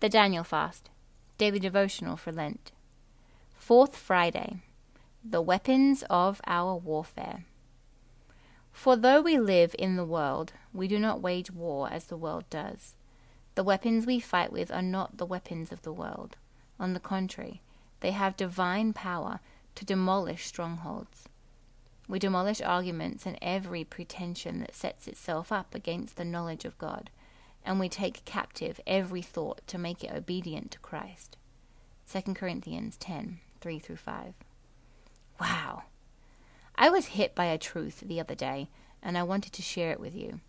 The Daniel Fast, Daily Devotional for Lent. Fourth Friday, The Weapons of Our Warfare. For though we live in the world, we do not wage war as the world does. The weapons we fight with are not the weapons of the world. On the contrary, they have divine power to demolish strongholds. We demolish arguments and every pretension that sets itself up against the knowledge of God and we take captive every thought to make it obedient to Christ. 2 Corinthians 10 3 through 5. Wow! I was hit by a truth the other day, and I wanted to share it with you.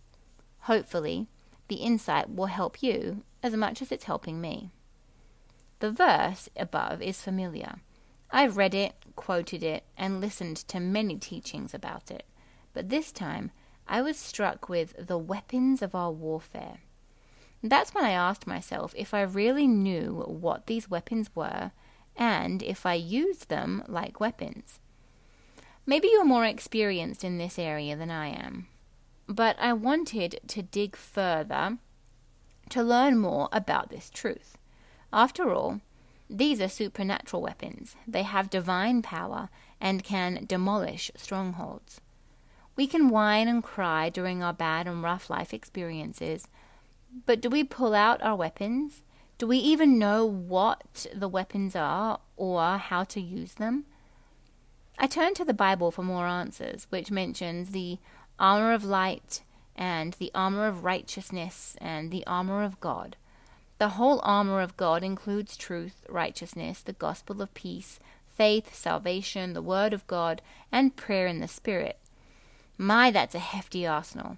Hopefully, the insight will help you as much as it's helping me. The verse above is familiar. I've read it, quoted it, and listened to many teachings about it, but this time I was struck with the weapons of our warfare. That's when I asked myself if I really knew what these weapons were and if I used them like weapons. Maybe you're more experienced in this area than I am, but I wanted to dig further to learn more about this truth. After all, these are supernatural weapons. They have divine power and can demolish strongholds. We can whine and cry during our bad and rough life experiences, but do we pull out our weapons? Do we even know what the weapons are or how to use them? I turn to the Bible for more answers, which mentions the armor of light and the armor of righteousness and the armor of God. The whole armor of God includes truth, righteousness, the gospel of peace, faith, salvation, the word of God, and prayer in the Spirit. My, that's a hefty arsenal.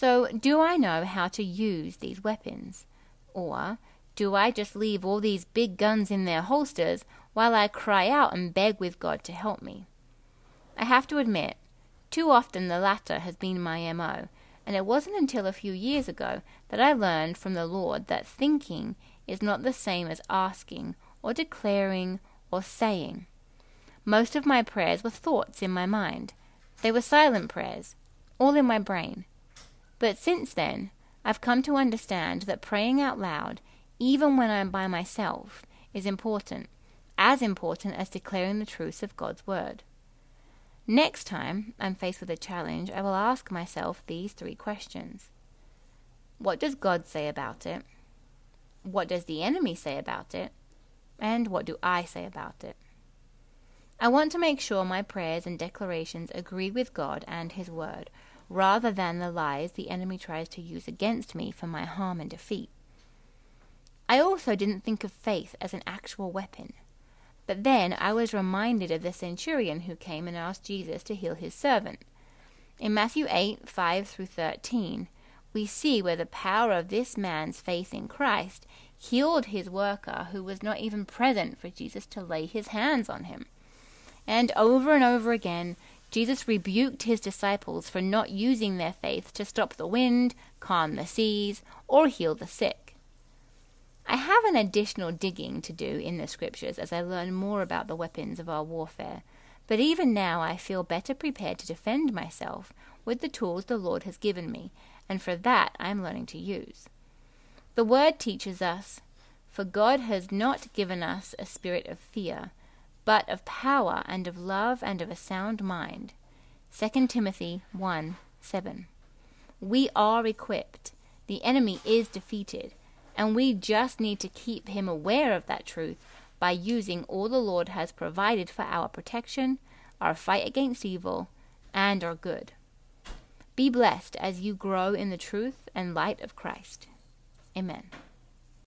So, do I know how to use these weapons? Or do I just leave all these big guns in their holsters while I cry out and beg with God to help me? I have to admit, too often the latter has been my MO, and it wasn't until a few years ago that I learned from the Lord that thinking is not the same as asking or declaring or saying. Most of my prayers were thoughts in my mind. They were silent prayers, all in my brain. But since then, I've come to understand that praying out loud, even when I'm by myself, is important, as important as declaring the truths of God's Word. Next time I'm faced with a challenge, I will ask myself these three questions What does God say about it? What does the enemy say about it? And what do I say about it? I want to make sure my prayers and declarations agree with God and His Word, rather than the lies the enemy tries to use against me for my harm and defeat. I also didn't think of faith as an actual weapon. But then I was reminded of the centurion who came and asked Jesus to heal his servant. In Matthew 8 5 through 13, we see where the power of this man's faith in Christ healed his worker who was not even present for Jesus to lay his hands on him. And over and over again, Jesus rebuked his disciples for not using their faith to stop the wind, calm the seas, or heal the sick. I have an additional digging to do in the scriptures as I learn more about the weapons of our warfare, but even now I feel better prepared to defend myself with the tools the Lord has given me, and for that I am learning to use. The Word teaches us, For God has not given us a spirit of fear, but of power and of love and of a sound mind. 2 Timothy 1 7. We are equipped. The enemy is defeated, and we just need to keep him aware of that truth by using all the Lord has provided for our protection, our fight against evil, and our good. Be blessed as you grow in the truth and light of Christ. Amen.